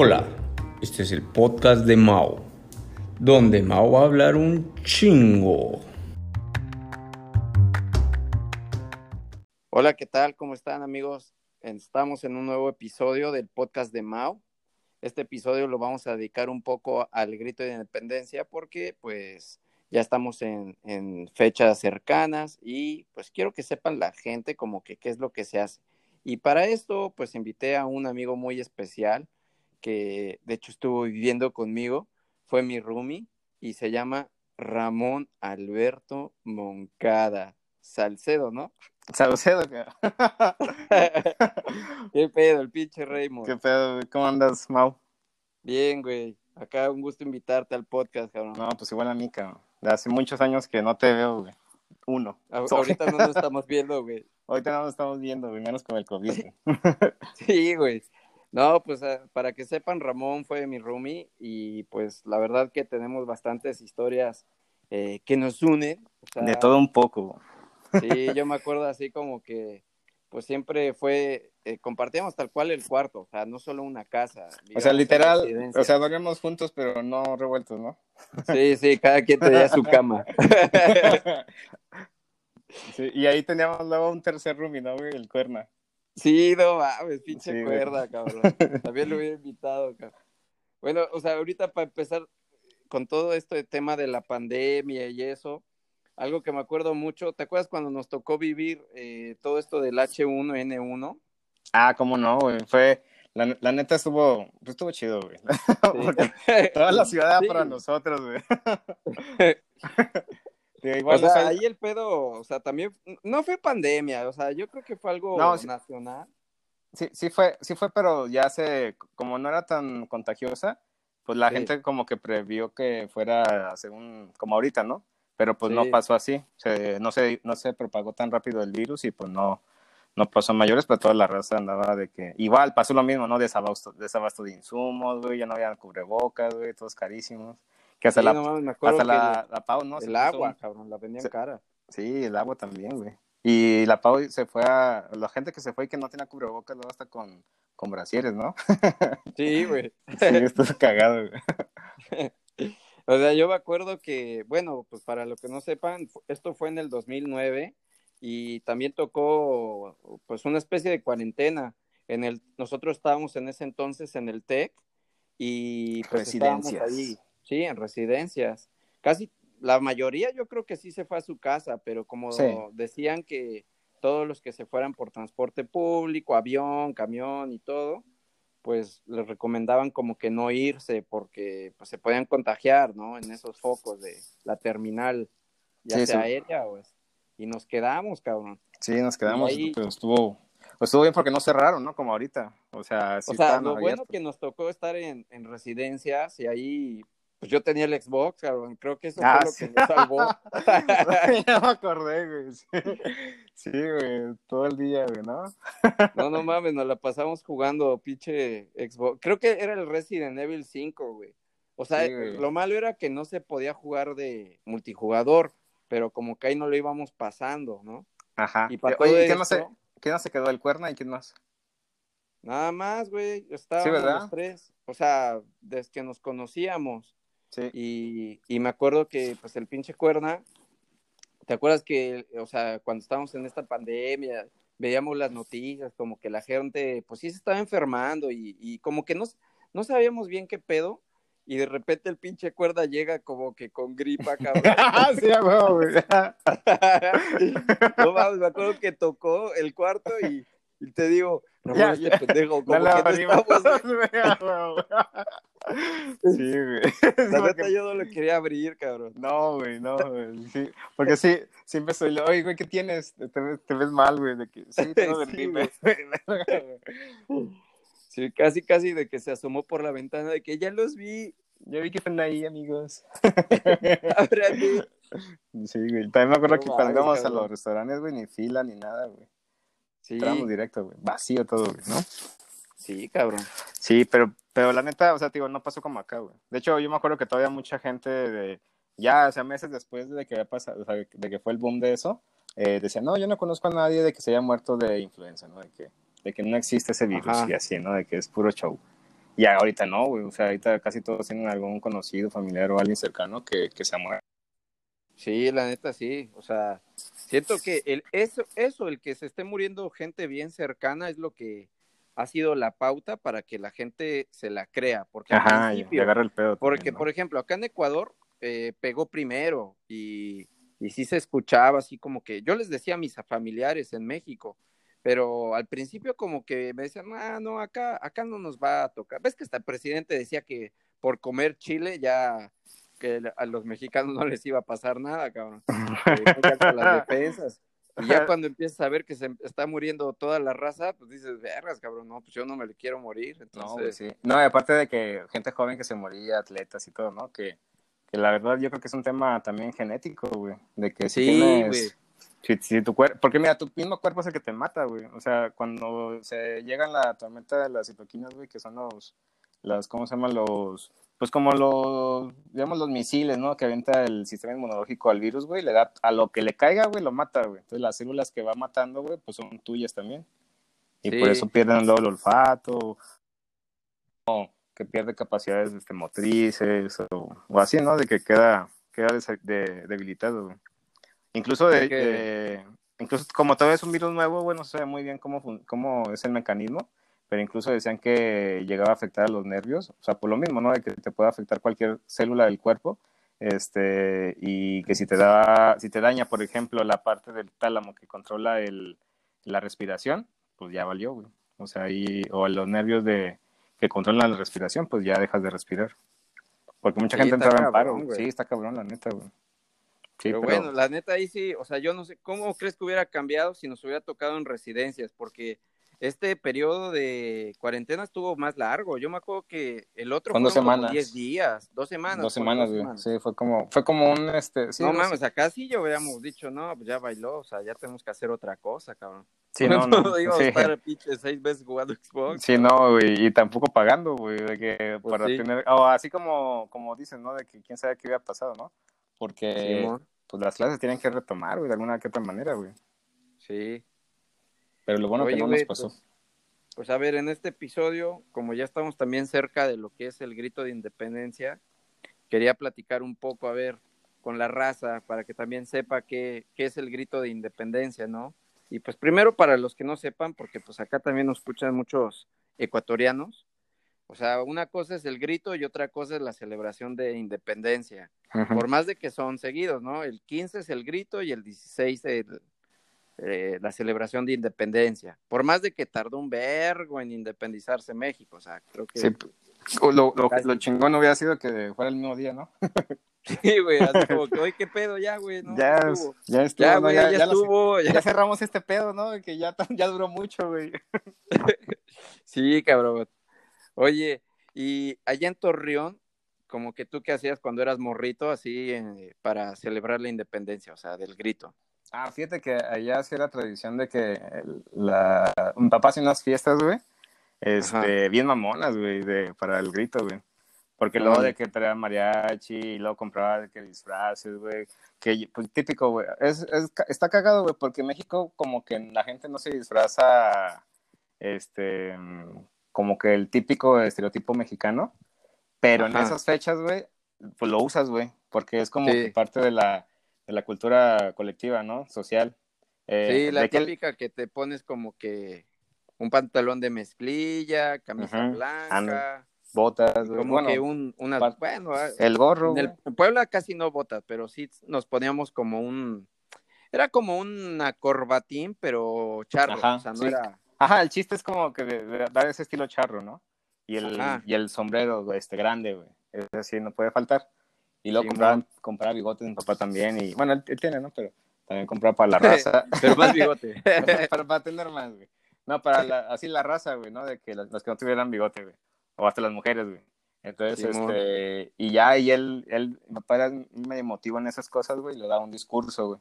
Hola, este es el podcast de Mao, donde Mao va a hablar un chingo. Hola, ¿qué tal? ¿Cómo están amigos? Estamos en un nuevo episodio del podcast de Mao. Este episodio lo vamos a dedicar un poco al grito de independencia porque pues ya estamos en, fechas cercanas y pues quiero que sepan la gente como que qué es lo que se hace. Y para esto pues invité a un amigo muy especial que de hecho estuvo viviendo conmigo, fue mi roomie y se llama Ramón Alberto Moncada. Salcedo, ¿no? Salcedo, ¿Qué pedo, el pinche Raymond? ¿Qué pedo? ¿Cómo andas, Mau? Bien, güey. Acá un gusto invitarte al podcast, cabrón. No, pues igual a mí, cabrón. De hace muchos años que no te veo, güey. Uno. ahorita no nos estamos viendo, güey. Ahorita no nos estamos viendo, güey, menos con el COVID. sí, güey. No, pues ah, para que sepan, Ramón fue mi roomie y pues la verdad que tenemos bastantes historias eh, que nos unen. de todo un poco. Sí, yo me acuerdo así como que pues siempre fue, eh, compartíamos tal cual el cuarto, o sea, no solo una casa. O sea, literal, o sea, dormíamos juntos, pero no revueltos, ¿no? Sí, sí, cada quien tenía su cama. Sí, y ahí teníamos luego un tercer roomie, ¿no, güey? El cuerna. Sí, no mames, pinche cuerda, cabrón. También lo hubiera invitado, cabrón. Bueno, o sea, ahorita para empezar con todo esto de tema de la pandemia y eso, algo que me acuerdo mucho, ¿te acuerdas cuando nos tocó vivir eh, todo esto del H1N1? Ah, cómo no, güey. Fue, la, la, neta estuvo, pues estuvo chido, güey. toda la ciudad era para nosotros, güey. igual, o sea, ahí el pedo, o sea, también, no fue pandemia, o sea, yo creo que fue algo nacional. Sí, sí fue, sí fue, pero ya se, como no era tan contagiosa, pues la gente como que previó que fuera según, como ahorita, ¿no? Pero pues no pasó así, se, no, se, no se propagó tan rápido el virus y pues no, no pasó mayores, pero toda la raza andaba de que, igual pasó lo mismo, ¿no? Desabasto, desabasto de insumos, güey, ya no había cubrebocas, güey, todos carísimos. Que hasta la, hasta la, la, Pau, ¿no? El agua, cabrón, la vendían cara. Sí, el agua también, güey. Y la Pau se fue a. La gente que se fue y que no tenía cubrebocas, luego hasta con, con brasieres, ¿no? Sí, güey. Sí, esto es cagado, güey. O sea, yo me acuerdo que, bueno, pues para lo que no sepan, esto fue en el 2009 y también tocó, pues, una especie de cuarentena. En el, nosotros estábamos en ese entonces en el TEC y pues Residencias. ahí Sí, en residencias. Casi la mayoría yo creo que sí se fue a su casa, pero como decían que todos los que se fueran por transporte público, avión, camión y todo, pues les recomendaban como que no irse porque pues, se podían contagiar, ¿no? En esos focos de la terminal, ya sea aérea o es... Y nos quedamos, cabrón. Sí, nos quedamos, pero estuvo, pues estuvo bien porque no cerraron, ¿no? Como ahorita. O sea, sí o sea lo bueno que nos tocó estar en, en residencias y ahí pues yo tenía el Xbox, cabrón. Creo que eso fue Ah, lo sí. que me salvó. ya me acordé, güey. Sí. Sí, güey, todo el día, güey, ¿no? No, no mames, nos la pasamos jugando pinche Xbox. Creo que era el Resident Evil 5, güey. O sea, Sí, güey. lo malo era que no se podía jugar de multijugador, pero como que ahí no lo íbamos pasando, ¿no? Ajá. Y para Oye, todo ¿y ¿quién, no se, esto- ¿quién no se quedó? ¿El cuerna y quién más? Nada más, güey. Estábamos ¿verdad? los tres. O sea, desde que nos conocíamos. Sí. Y, y me acuerdo que, pues, el pinche cuerna, ¿te acuerdas que, o sea, cuando estábamos en esta pandemia, veíamos las noticias, como que la gente, pues sí se estaba enfermando y, y como que no, no sabíamos bien qué pedo, y de repente el pinche cuerda llega como que con gripa, cabrón. sí, güey. no mames, me acuerdo que tocó el cuarto y, y te digo, no Ya, mames, ya. este pendejo, como No la que no estamos. Sí, güey. Sí, La neta yo no lo quería abrir, cabrón. No, güey, no, güey. Sí, porque sí, siempre soy lo, oye, güey, ¿qué tienes? Te, ves- te ves mal, güey, de que sí, tengo Sí, gripe. Sí, casi, casi de que se asomó por la ventana de que ya los vi. Yo vi que están ahí, amigos. ábrale. Sí, güey. También me acuerdo No que cuando íbamos a los restaurantes, güey, ni fila ni nada, güey. Sí, directo, güey. Vacío todo, güey, ¿no? sí, cabrón. Sí, pero, pero la neta, o sea, digo, no pasó como acá, güey. De hecho, yo me acuerdo que todavía mucha gente de, ya, o sea, meses después de que había pasado, o sea, de que fue el boom de eso, eh, decía, no, yo no conozco a nadie de que se haya muerto de influenza, ¿no? De que, de que no existe ese virus Ajá. y así, ¿no? De que es puro show. Y ahorita no, güey. O sea, ahorita casi todos tienen algún conocido, familiar o alguien cercano que, que se muere. Sí, la neta sí. O sea, siento que el, eso, eso, el que se esté muriendo gente bien cercana es lo que ha sido la pauta para que la gente se la crea. Porque Ajá, y agarra el pedo. Porque, por ejemplo, acá en Ecuador eh, pegó primero y, y sí se escuchaba así como que yo les decía a mis familiares en México, pero al principio como que me decían, ah, no, acá, acá no nos va a tocar. ¿Ves que hasta el presidente decía que por comer chile ya que a los mexicanos no les iba a pasar nada, cabrón? las defensas. Y ya cuando empiezas a ver que se está muriendo toda la raza, pues dices, vergas, cabrón, no, pues yo no me le quiero morir. Entonces... No, sí. No, aparte de que gente joven que se moría, atletas y todo, ¿no? Que, que la verdad yo creo que es un tema también genético, güey. De que si sí, tienes... Si, tu cuerpo, porque mira, tu mismo cuerpo es el que te mata, güey. O sea, cuando se llega la tormenta de las citoquinas, güey, que son los, las, ¿cómo se llaman? Los, pues como los, digamos, los misiles, ¿no? Que avienta el sistema inmunológico al virus, güey, le da, a lo que le caiga, güey, lo mata, güey. Entonces las células que va matando, güey, pues son tuyas también. Y por eso pierden luego el olfato, o que pierde capacidades este, motrices, o, o, así, ¿no? De que queda, queda de, debilitado, güey. Incluso de, incluso como todavía es un virus nuevo, bueno, no sé muy bien cómo, cómo es el mecanismo, pero incluso decían que llegaba a afectar a los nervios, o sea, por lo mismo, ¿no? De que te puede afectar cualquier célula del cuerpo, este, y que si te da, si te daña, por ejemplo, la parte del tálamo que controla el, la respiración, pues ya valió, güey. O sea, ahí, o los nervios de, que controlan la respiración, pues ya dejas de respirar. Porque mucha gente entraba en paro. Sí, está cabrón, la neta, güey pero, bueno, la neta ahí sí, o sea, yo no sé, ¿cómo crees que hubiera cambiado si nos hubiera tocado en residencias? Porque este periodo de cuarentena estuvo más largo. Yo me acuerdo que el otro fue semanas. 10 días, dos semanas. Dos semanas, güey. Sí, fue como, fue como un, este... no mames, acá sí yo habíamos dicho, no, pues ya bailó, o sea, ya tenemos que hacer otra cosa, cabrón. Sí, no, no. íbamos a estar pinche seis veces jugando Xbox. Sí, no, güey, y tampoco pagando, güey, de que pues para tener, o así como, como dicen, ¿no? De que quién sabe qué hubiera pasado, ¿no? Porque... Sí, pues las clases tienen que retomar, güey, de alguna que otra manera, güey. Sí. Pero lo bueno que no nos pasó. Pues, pues, a ver, en este episodio, como ya estamos también cerca de lo que es el grito de independencia, quería platicar un poco, a ver, con la raza, para que también sepa qué, qué es el grito de independencia, ¿no? Y pues primero para los que no sepan, porque pues acá también nos escuchan muchos ecuatorianos, o sea, una cosa es el grito y otra cosa es la celebración de independencia. Por más de que son seguidos, ¿no? El 15 es el grito y el 16 es eh, la celebración de independencia. Por más de que tardó un vergo en independizarse México, o sea, creo que... Sí. Lo, lo, lo, chingón hubiera sido que fuera el mismo día, ¿no? Sí, güey, así como que, oye, qué pedo, ya, güey, ¿no? Ya, estuvo. ya estuvo, ya, güey, ya, ya, estuvo. Ya. cerramos este pedo, ¿no? Que ya, ya duró mucho, güey. sí, cabrón. Oye, y allá en Torreón, como que tú qué hacías cuando eras morrito, así eh, para celebrar la independencia, o sea, del grito. Ah, fíjate que allá hacía la tradición de que la, un papá hacía unas fiestas, güey, este, bien mamonas, güey, de, para el grito, güey. Porque luego de que traía mariachi y luego compraba que disfraces, güey. Que, pues, típico, güey. Es, es, está cagado, güey, porque en México como que la gente no se disfraza, este, como que el típico estereotipo mexicano, pero en esas fechas, güey, pues lo usas, güey, porque es como parte de la, de la cultura colectiva, ¿no? Social. Eh, sí, la típica que... te pones como que un pantalón de mezclilla, camisa blanca. Botas, güey. Como que un, una, bueno, ah, el gorro. En, el, Puebla casi no botas, pero sí nos poníamos como un, era como una corbatín, pero charro, o sea, no era Ajá, el chiste es como que dar ese estilo charro, ¿no? Y el, y el sombrero, este, grande, güey. Es así, no puede faltar. Y luego comprar, comprar bigotes, mi papá también. Y bueno, él, tiene, ¿no? Pero también comprar para la raza. Pero más bigote. para, para, tener más, güey. No, para la, así la raza, güey, ¿no? De que los, que no tuvieran bigote, güey. O hasta las mujeres, güey. Entonces, este, y ya, y él, él, mi papá era medio emotivo en esas cosas, güey, le daba un discurso, güey.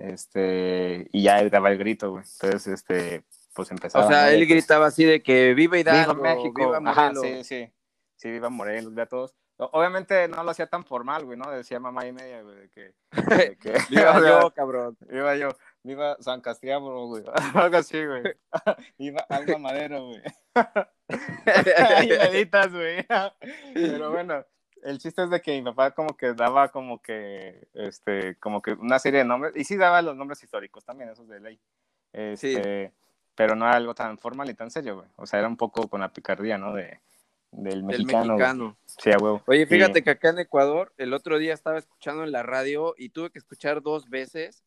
Este, y ya él daba el grito, güey. Entonces, este, pues empezaba. O sea, él gritaba así de que viva Hidalgo, viva México, viva Morelos. sí, sí, sí, viva Morelos, viva todos. Obviamente no lo hacía tan formal, güey, ¿no? Decía mamá y media, güey, de que... que viva yo, cabrón. Viva yo. Viva San Castriáboro, güey. Algo así, güey. Viva Alma Madero, güey. Ahí editas, güey. Pero bueno, el chiste es de que mi papá como que daba como que, este, como que una serie de nombres, y sí daba los nombres históricos también, esos de ley. Este, pero no era algo tan formal y tan serio, güey. O sea, era un poco con la picardía, ¿no? De, del mexicano. mexicano. Sí, a huevo. Oye, fíjate que acá en Ecuador, el otro día estaba escuchando en la radio y tuve que escuchar dos veces.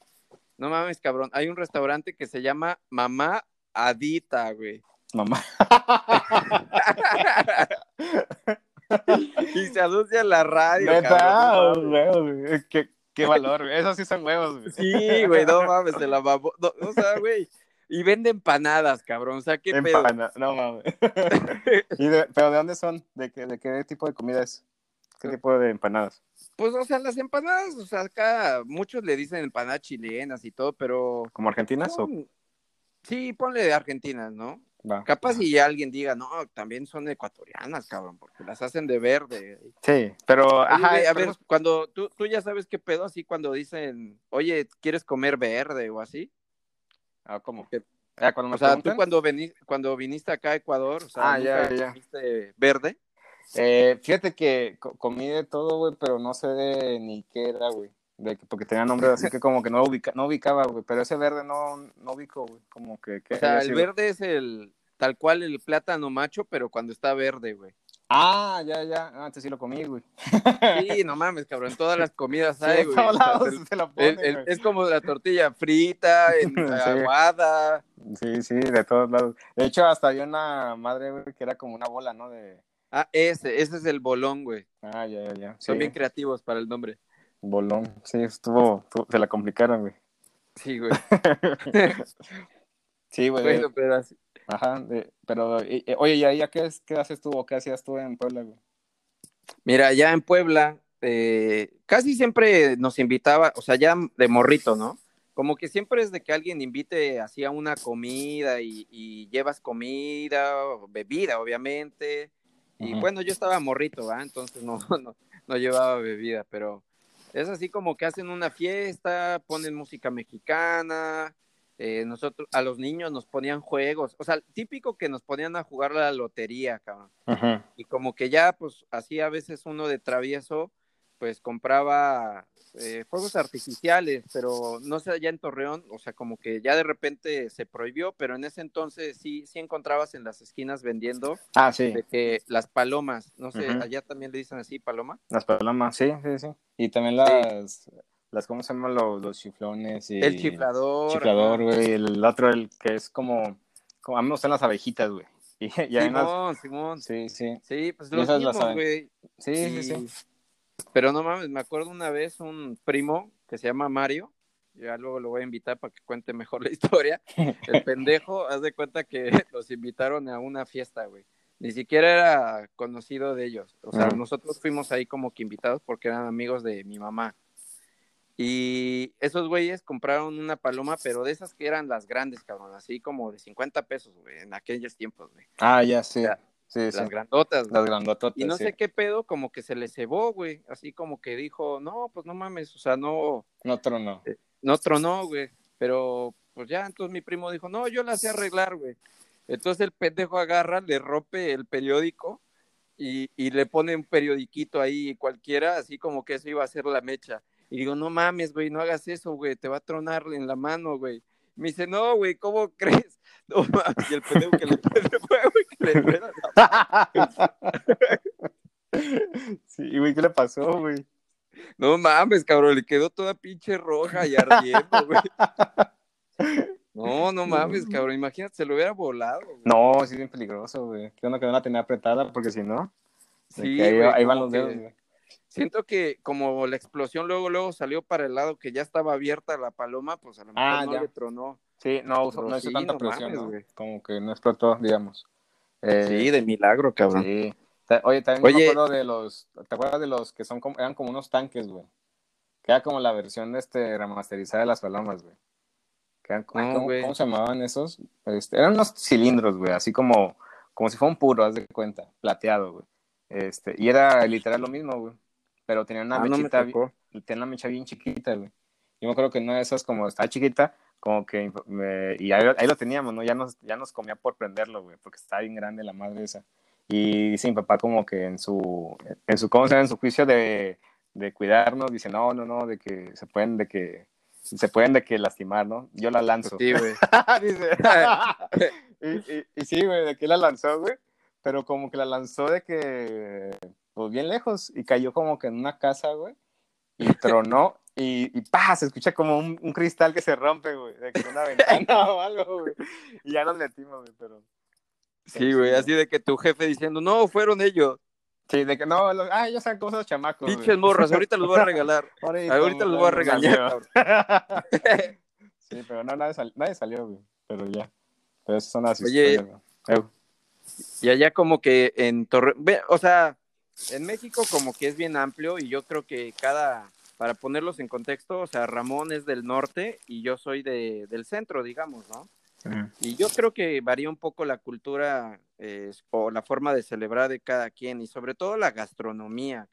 No mames, cabrón. Hay un restaurante que se llama Mamá Adita, güey. Mamá. y se anuncia en la radio. Cabrón, qué, qué valor, güey. Esos sí son huevos, güey. Sí, güey, no mames, se la mamó. o sea, güey. Y vende empanadas, cabrón. O sea, qué pedo. No mames. ¿Pero de dónde son? ¿De qué, ¿De qué tipo de comida es? ¿Qué tipo de empanadas? Pues, o sea, las empanadas, o sea, acá muchos le dicen empanadas chilenas y todo, pero. ¿Como argentinas o? Sí, ponle de argentinas, ¿no? Capaz si alguien diga, no, también son ecuatorianas, cabrón, porque las hacen de verde. Sí, pero, ajá. a ver, cuando tú, tú ya sabes qué pedo, así cuando dicen, oye, ¿quieres comer verde o así? Ah, ¿cómo? Ah, o sea, tú cuando, viniste, cuando viniste acá a Ecuador, o sea, ah, ya, ya. verde? Eh, fíjate que comí de todo, güey, pero no sé de ni qué era, güey. Porque tenía nombre así que como que no, ubica, no ubicaba, güey. Pero ese verde no, no ubico, güey. Como que... o sea, el verde es el tal cual el plátano macho, pero cuando está verde, güey. Ah, ya, ya. Ah, antes sí lo comí, güey. Sí, no mames, cabrón. En todas las comidas hay, güey. es como la tortilla frita, en, aguada. Sí, sí, de todos lados. De hecho, hasta había una madre, güey, que era como una bola, ¿no? De... Ah, ese, ese es el bolón, güey. Ah, ya, ya, ya. Son bien creativos para el nombre. Bolón, sí, estuvo, se la complicaron, güey. Sí, güey. sí, güey. Bueno, pero así, Ajá, pero oye, ¿y ahí qué, qué haces tú o qué hacías tú en Puebla, güey? Mira, ya en Puebla, eh, casi siempre nos invitaba, o sea, ya de morrito, ¿no? Como que siempre es de que alguien invite así a una comida y, llevas comida, bebida, obviamente. Y bueno, yo estaba morrito, ¿va? Entonces no, no, no llevaba bebida, pero es así como que hacen una fiesta, ponen música mexicana, eh, nosotros, a los niños nos ponían juegos, o sea, típico que nos ponían a jugar la lotería, cabrón. Y como que ya, pues, así a veces uno de travieso, pues compraba eh, fuegos artificiales, pero no sé, allá en Torreón, o sea, como que ya de repente se prohibió, pero en ese entonces sí, sí encontrabas en las esquinas vendiendo ah, sí. de que las palomas, no sé, allá también le dicen así, paloma. Las palomas, sí, sí, sí. Y también las, las ¿cómo se llaman los, los chiflones? Y... El chiflador. Chiflador, güey. El otro, el que es como, como a mí me gustan las abejitas, güey. Y, Simón, Simón. Sí, sí. Sí, pues los mismos, güey. Sí, sí, sí. Pero no mames, me acuerdo una vez un primo que se llama Mario, ya luego lo voy a invitar para que cuente mejor la historia. El pendejo, haz de cuenta que los invitaron a una fiesta, güey. Ni siquiera era conocido de ellos. O sea, nosotros fuimos ahí como que invitados porque eran amigos de mi mamá. Y esos güeyes compraron una paloma, pero de esas que eran las grandes, cabrón, así como de 50 pesos, güey, en aquellos tiempos, güey. Ah, ya, sí. sí las grandotas, Las grandotas. Y no sé qué pedo, como que se le cebó, güey, así como que dijo, no, pues no mames, o sea, no. No tronó. Eh, no tronó, güey, pero pues ya, entonces mi primo dijo, no, yo la sé arreglar, güey. Entonces el pendejo agarra, le rompe el periódico y, y le pone un periodiquito ahí cualquiera, así como que eso iba a ser la mecha. Y digo, no mames, güey, no hagas eso, güey, te va a tronar en la mano, güey. Me dice, no, güey, ¿cómo crees? No mames, y el pendejo que le fuego, güey, que le prende Sí, güey, ¿qué le pasó, güey? No mames, cabrón, le quedó toda pinche roja y ardiendo, güey. No, no mames, cabrón, imagínate, se lo hubiera volado. Güey. No, sí es bien peligroso, güey. Qué bueno que no la tenía apretada, porque si no, sí, ahí, van los dedos, güey. Siento que como la explosión luego luego salió para el lado que ya estaba abierta la paloma, pues a lo mejor ah, no le tronó. Sí, no, no hizo tanta presión, como que no explotó, digamos. Eh, sí, de milagro, cabrón. Sí. Oye, también me acuerdo de los, ¿te acuerdas de los que son como, eran como unos tanques, güey? Que era como la versión de este remasterizada de las palomas, güey. ¿cómo, se llamaban esos? Este, eran unos cilindros, güey, así como, como si fuera un puro, haz de cuenta, plateado, güey. Este, y era literal lo mismo, güey pero tenía una ah, mechita, tenía una mecha bien chiquita, güey. Yo me acuerdo que una de esas, como estaba chiquita, como que, y ahí, lo teníamos, ¿no? Ya nos, ya nos comía por prenderlo, güey, porque estaba bien grande la madre esa. Y dice mi papá como que en su, en su, ¿cómo se llama? En su juicio de, de cuidarnos, dice, no, no, no, de que se pueden, de que, se pueden de que lastimar, ¿no? Yo la lanzo. Sí, güey. y, y, sí, güey, de que la lanzó, güey, pero como que la lanzó de que, pues bien lejos, y cayó como que en una casa, güey, y tronó, y, y ¡pah! se escucha como un, un, cristal que se rompe, güey, de una ventana o algo, güey, y ya nos metimos, güey, pero... Sí, güey, así de que tu jefe diciendo, no, fueron ellos. Sí, de que no, ah, ellos son cosas chamacos. Pinches morras, ahorita los voy a regalar. ahorita, los voy a regañar. sí, pero no, nadie, nadie salió, güey, pero ya. Pero esas son las Oye, y allá como que en Torre, o sea, en México como que es bien amplio y yo creo que cada, para ponerlos en contexto, o sea, Ramón es del norte y yo soy de, del centro, digamos, ¿no? Y yo creo que varía un poco la cultura eh, o la forma de celebrar de cada quien y sobre todo la gastronomía.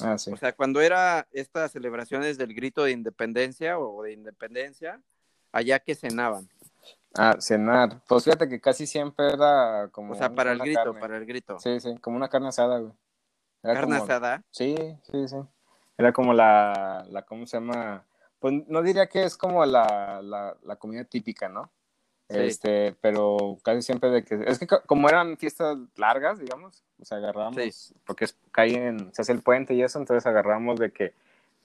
Ah, sí. O sea, cuando era estas celebraciones del grito de independencia o de independencia, allá que cenaban. Ah, cenar. Pues fíjate que casi siempre era como. O sea, para el grito, para el grito. Sí, sí, como una carne asada, güey. ¿Carne asada? Sí, sí, sí. Era como la, la, ¿cómo se llama? Pues no diría que es como la, la, la comida típica, ¿no? Este, pero casi siempre de que, es que como eran fiestas largas, digamos, sea, agarramos, porque es, caen, se hace el puente y eso, entonces agarramos de que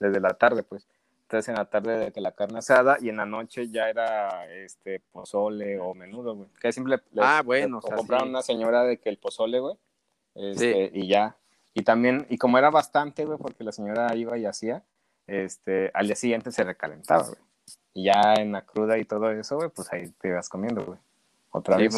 desde la tarde, pues, entonces en la tarde de que la carne asada y en la noche ya era este pozole o menudo, güey. Que simple ah, bueno, o sea, compraron una señora de que el pozole, güey. Este, y ya. Y también, y como era bastante, güey, porque la señora iba y hacía, este, al día siguiente se recalentaba, güey. Y ya en la cruda y todo eso, güey, pues ahí te ibas comiendo, güey. Otra vez.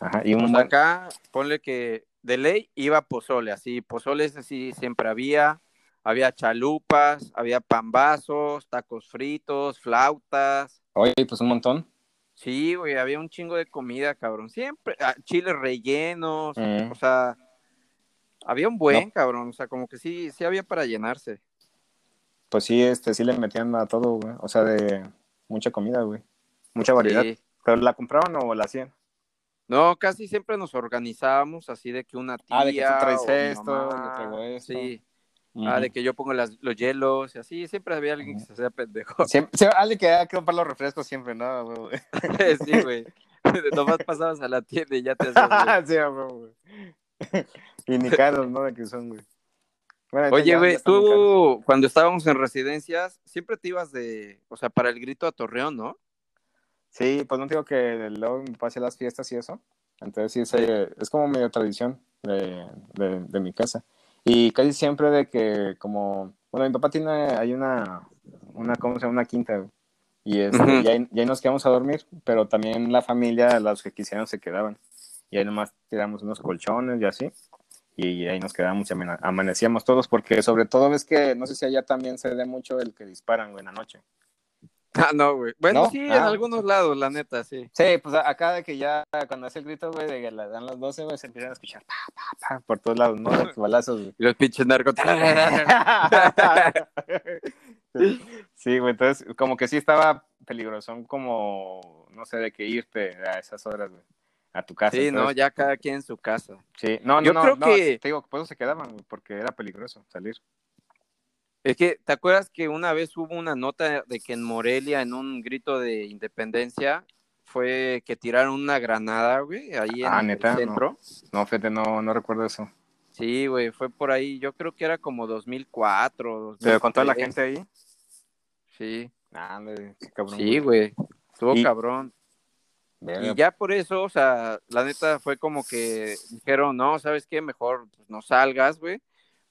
Ajá. Y un pues acá, ponle que de ley iba pozole, así, pozoles así siempre había había chalupas, había pambazos, tacos fritos, flautas. Oye, pues un montón. Sí, güey, había un chingo de comida, cabrón. Siempre, ah, chiles rellenos, mm. o sea, había un buen, cabrón. O sea, como que sí, sí había para llenarse. Pues sí, este, sí le metían a todo, güey. O sea, de mucha comida, güey. Mucha variedad. ¿Pero la compraban o la hacían? No, casi siempre nos organizábamos así de que una tía. Ah, de que tú traes esto, yo traigo esto. Sí. Ah, de que yo pongo las, los hielos y así, siempre había alguien que se hacía pendejo. Siempre, alguien que que comprar los refrescos siempre, ¿no? sí, güey. Nomás pasabas a la tienda y ya te hacías. sí, güey. Y ni caros, ¿no? De que son, güey. Oye, güey, tú cuando estábamos en residencias, siempre te ibas de, o sea, para el grito a Torreón, ¿no? Sí, pues no digo que luego me pase las fiestas y eso. Entonces sí, es, es como medio tradición de, de, de mi casa. Y casi siempre de que como, bueno, mi papá tiene, hay una, una, ¿cómo se llama? Una quinta, y, este, y, ahí, nos quedamos a dormir, pero también la familia, los que quisieran, se quedaban. Y ahí nomás tiramos unos colchones y así, y ahí nos quedamos y amanecíamos todos, porque sobre todo ves que, no sé si allá también se ve mucho el que disparan, en la noche. Ah, no, güey. Bueno, sí, en ah. algunos lados, la neta, sí. Sí, pues acá de que ya cuando hace el grito, güey, de que dan las 12, güey, se empiezan a escuchar pa, pa, pa, por todos lados, ¿no? Los balazos, güey. Y los pinches narcos. sí, güey, entonces como que sí estaba peligroso, como, no sé, de que irte a esas horas, güey, a tu casa. Sí, no, ya cada quien en su casa. Sí, no, no, Yo creo que... te digo, por eso se quedaban, porque era peligroso salir. Es que, ¿te acuerdas que una vez hubo una nota de que en Morelia, en un grito de independencia, fue que tiraron una granada, güey, ahí en ah, el centro? No, no fíjate, no, no recuerdo eso. Sí, güey, fue por ahí, yo creo que era como 2004. ¿Pero con toda la gente ahí? Sí. Ah, cabrón. Sí, güey, estuvo cabrón. Y ya por eso, o sea, la neta fue como que dijeron, no, ¿sabes qué? Mejor pues, no salgas, güey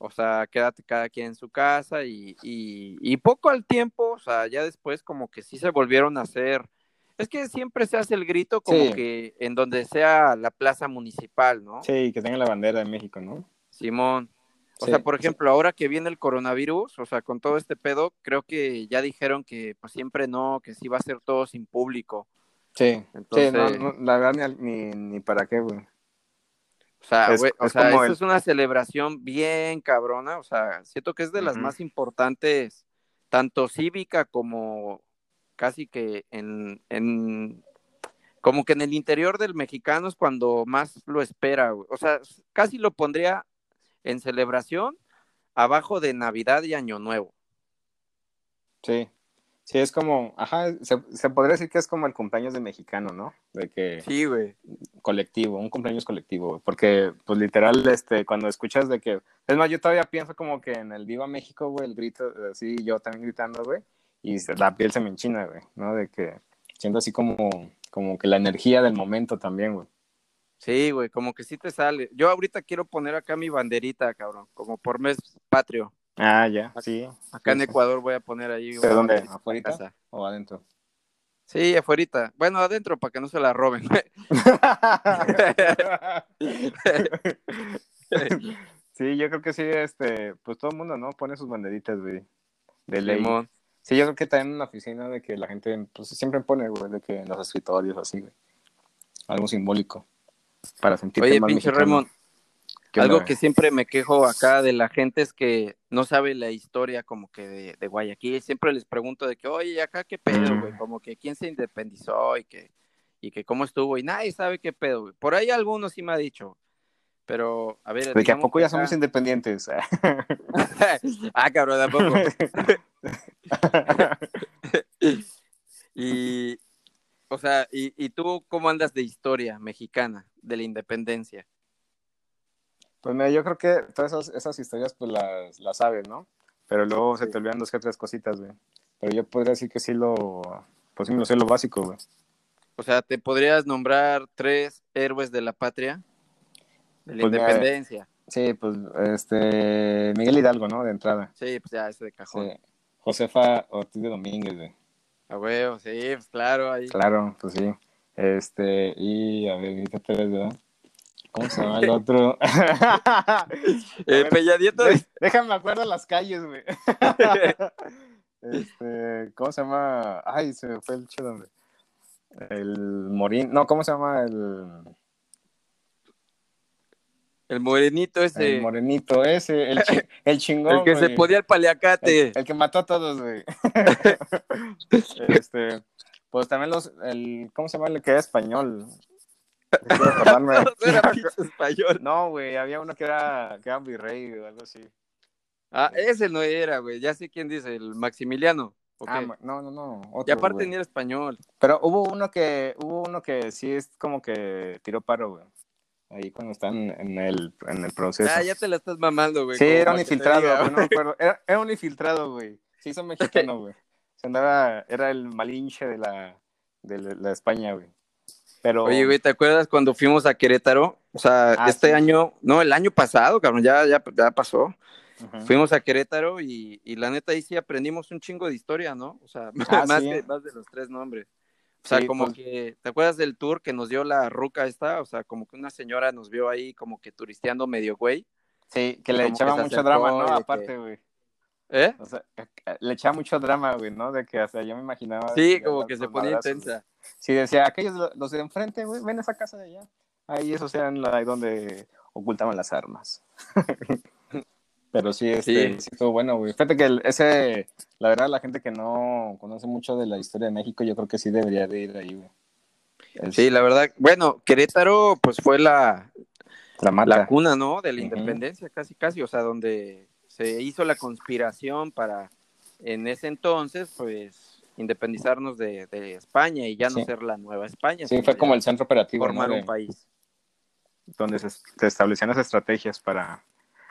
o sea, quédate cada quien en su casa y, y, poco al tiempo, o sea, ya después como que sí se volvieron a hacer. Es que siempre se hace el grito como que en donde sea la plaza municipal, ¿no? Sí, que tenga la bandera de México, ¿no? Simón. O sea, por ejemplo, ahora que viene el coronavirus, o sea, con todo este pedo, creo que ya dijeron que pues siempre no, que sí va a ser todo sin público. Sí, Entonces... sí no, la verdad ni, ni para qué, güey. O sea, es, o sea, es una celebración bien cabrona, o sea, siento que es de las más importantes, tanto cívica como casi que en, en, como que en el interior del mexicano es cuando más lo espera, O sea, casi lo pondría en celebración abajo de Navidad y Año Nuevo. Sí, sí, es como, ajá, se, podría decir que es como el cumpleaños de mexicano, ¿no? De que... Sí, güey. Colectivo, un cumpleaños colectivo, porque pues literal, este, cuando escuchas de que, es más, yo todavía pienso como que en el Viva México, güey, el grito, así, yo también gritando, güey, y la piel se me enchina, güey, ¿no? De que siento así como, como que la energía del momento también, güey. Sí, güey, como que sí te sale. Yo ahorita quiero poner acá mi banderita, cabrón, como por mes patrio. Ah, ya, sí. Acá en Ecuador voy a poner ahí. ¿Pero dónde? ¿Afuera o adentro? Sí, afuera. Bueno, adentro para que no se la roben. sí, yo creo que sí, este, pues todo el mundo, ¿no? Pone sus banderitas, güey. De ley. Sí, yo creo que también en una oficina de que la gente, pues siempre pone, güey, de que en los escritorios así, güey. Algo simbólico. Para sentirte Oye, pinche Raymond, algo que siempre me quejo acá de la gente es que no sabe la historia como que de, de Guayaquil. Siempre les pregunto de que, oye, acá qué pedo, güey, mm. como que quién se independizó y que, y que cómo estuvo, y nadie sabe qué pedo, güey. Por ahí algunos sí me ha dicho, pero a ver. De que a poco ya somos independientes. ah, cabrón, ¿a poco? y, o sea, y, ¿y tú cómo andas de historia mexicana, de la independencia? Pues mira, yo creo que todas esas, esas historias pues las, las, sabes, ¿no? Pero luego se te olvidan dos que tres cositas, güey. Pero yo podría decir que sí lo, pues sí me lo sé lo básico, güey. O sea, ¿te podrías nombrar tres héroes de la patria? De la pues independencia. sí, pues este, Miguel Hidalgo, ¿no? De entrada. Sí, pues ya, ese de cajón. Sí. Josefa Ortiz de Domínguez, güey. A huevo, sí, pues claro, ahí. Claro, pues sí. Este, y a ver, ahorita tres, ¿verdad? ¿Cómo se llama el otro? eh, Pelladito. Déjame acuerdo las calles, güey. este, ¿cómo se llama? Ay, se me fue el chido, hombre. El Morín, no, ¿cómo se llama? El. El morenito ese. El morenito ese, el, el chingón. el que se podía el paliacate. El, que mató a todos, güey. este, pues también los, el, ¿cómo se llama el que era español? no güey, había uno que era, que era virrey o algo así. Ah, ese no era, güey. Ya sé quién dice, el Maximiliano. Ah, no, no, no. y aparte ni era español. Pero hubo uno que, hubo uno que sí es como que tiró paro, güey. Ahí cuando están en el, en el proceso. Ah, ya te la estás mamando, güey. Sí, era un infiltrado, no me acuerdo. Era, era, un infiltrado, güey. Sí, hizo mexicano, güey. Se andaba, era el malinche de la, de la España, güey. Oye, güey, ¿te acuerdas cuando fuimos a Querétaro? O sea, ah, este año, no, el año pasado, cabrón, ya, ya, ya pasó. Fuimos a Querétaro y, y, la neta ahí sí aprendimos un chingo de historia, ¿no? O sea, ah, más, más de los tres nombres. O sea, como pues. que, ¿te acuerdas del tour que nos dio la ruca esta? O sea, como que una señora nos vio ahí como que turisteando medio güey. Sí, que le echaba mucho drama, ¿no? Aparte, güey. ¿Eh? O sea, le echaba mucho drama, güey, ¿no? De que, o sea, yo me imaginaba. Sí, como que se ponía intensa. Sí, decía, aquellos, los de enfrente, güey, ven a esa casa de allá. Ahí esos eran ahí donde ocultaban las armas. Pero sí, este, sí. estuvo bueno, güey. Fíjate que ese, la verdad, la gente que no conoce mucho de la historia de México, yo creo que sí debería de ir ahí, güey. Sí, la verdad, bueno, Querétaro, pues fue la, la, cuna, ¿no? De la independencia, casi, casi, o sea, donde se hizo la conspiración para, en ese entonces, pues, independizarnos de, España y ya no ser la nueva España. Sí, fue como el centro operativo. Formar un país. Donde se, establecían las estrategias para...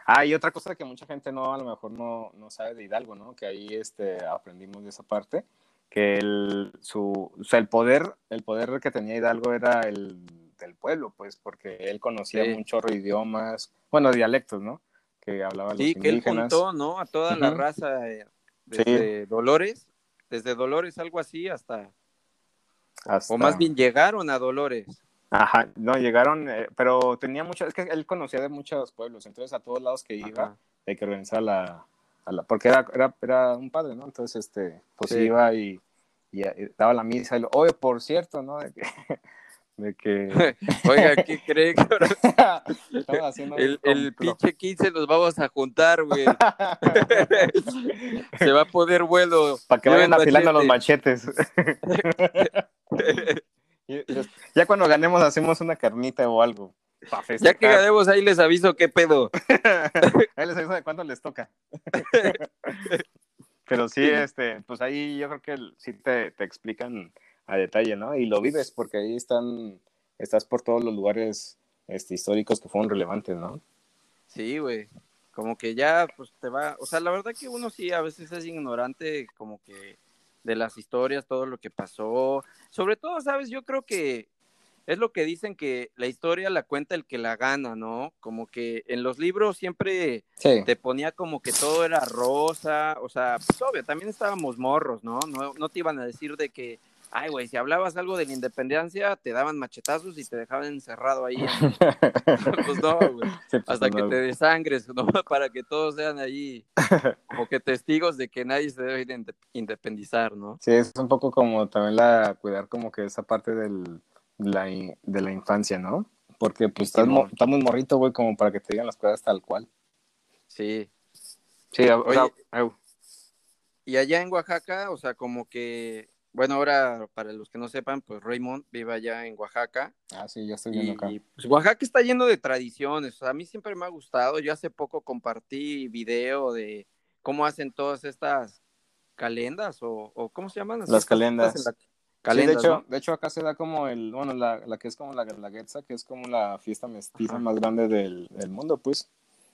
Ah, y otra cosa que mucha gente no, a lo mejor no, no sabe de Hidalgo, ¿no? Que ahí este, aprendimos de esa parte, que el, su, o sea, el poder, el poder que tenía Hidalgo era el del pueblo, pues, porque él conocía muchos idiomas, bueno, dialectos, ¿no? Que hablaba sí, que él juntó, ¿no? A toda la raza, eh, desde Dolores, desde Dolores, algo así, hasta, O más bien llegaron a Dolores. Ajá, no, llegaron, eh, pero tenía mucho, es que él conocía de muchos pueblos, entonces a todos lados que iba, hay que organizar la, porque era, era, era, un padre, ¿no? Entonces, este, pues iba y, y, daba la misa, y, oye, por cierto, ¿no? de que... Oiga, ¿qué creen? el, el pinche 15 nos vamos a juntar, güey. Se va a poder vuelo. Para que vayan afilando los machetes. ya cuando ganemos hacemos una carnita o algo. Ya que ganemos ahí les aviso qué pedo. ahí les aviso de cuándo les toca. Pero sí, este, pues ahí yo creo que sí te, te explican a detalle, ¿no? Y lo vives porque ahí están, estás por todos los lugares este, históricos que fueron relevantes, ¿no? Sí, güey. Como que ya, pues te va, o sea, la verdad que uno sí a veces es ignorante como que de las historias, todo lo que pasó. Sobre todo, ¿sabes? Yo creo que es lo que dicen que la historia la cuenta el que la gana, ¿no? Como que en los libros siempre te ponía como que todo era rosa, o sea, pues obvio, también estábamos morros, ¿no? No, no te iban a decir de que Ay, güey, si hablabas algo de la independencia, te daban machetazos y te dejaban encerrado ahí. pues no, güey. Pues Hasta que te desangres, ¿no? Para que todos sean ahí como que testigos de que nadie se debe independizar, ¿no? Sí, es un poco como también la cuidar como que esa parte del, la, de la infancia, ¿no? Porque pues estás, muy morrito, güey, como para que te digan las cosas tal cual. Sí. Sí, Oye, y allá en Oaxaca, o sea, como que bueno, ahora para los que no sepan, pues Raymond vive allá en Oaxaca. Ah, sí, ya estoy viendo acá. Pues Oaxaca está lleno de tradiciones. a mí siempre me ha gustado. Yo hace poco compartí video de cómo hacen todas estas calendas o, ¿cómo se llaman? Las calendas. sí, de, hecho, de hecho, acá se da como el, bueno, la, la que es como la Guelaguetza, que es como la fiesta mestiza más grande del, del, mundo, pues,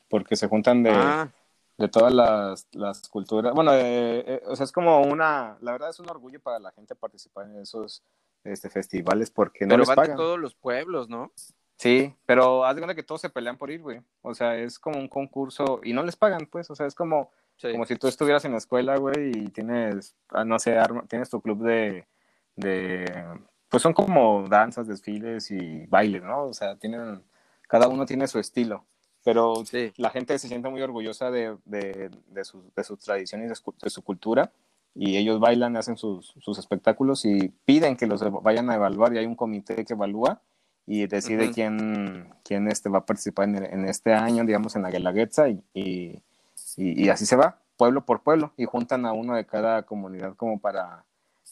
porque se juntan de, ah de todas las, las culturas. Bueno, eh, eh, o sea, es como una, la verdad es un orgullo para la gente participar en esos este, festivales porque no pero les van pagan. todos los pueblos, ¿no? Sí, pero haz de cuenta que todos se pelean por ir, güey. O sea, es como un concurso y no les pagan, pues. O sea, es como, como si tú estuvieras en la escuela, güey, y tienes, ah, no sé, tienes tu club de, de, pues son como danzas, desfiles y bailes, ¿no? O sea, tienen, cada uno tiene su estilo pero la gente se siente muy orgullosa de, de, de, sus, de sus tradiciones, de su, cultura, y ellos bailan, hacen sus, sus, espectáculos y piden que los vayan a evaluar, y hay un comité que evalúa y decide quién, quién este va a participar en, en, este año, digamos, en la Guelaguetza, y, y, y, así se va, pueblo por pueblo, y juntan a uno de cada comunidad como para,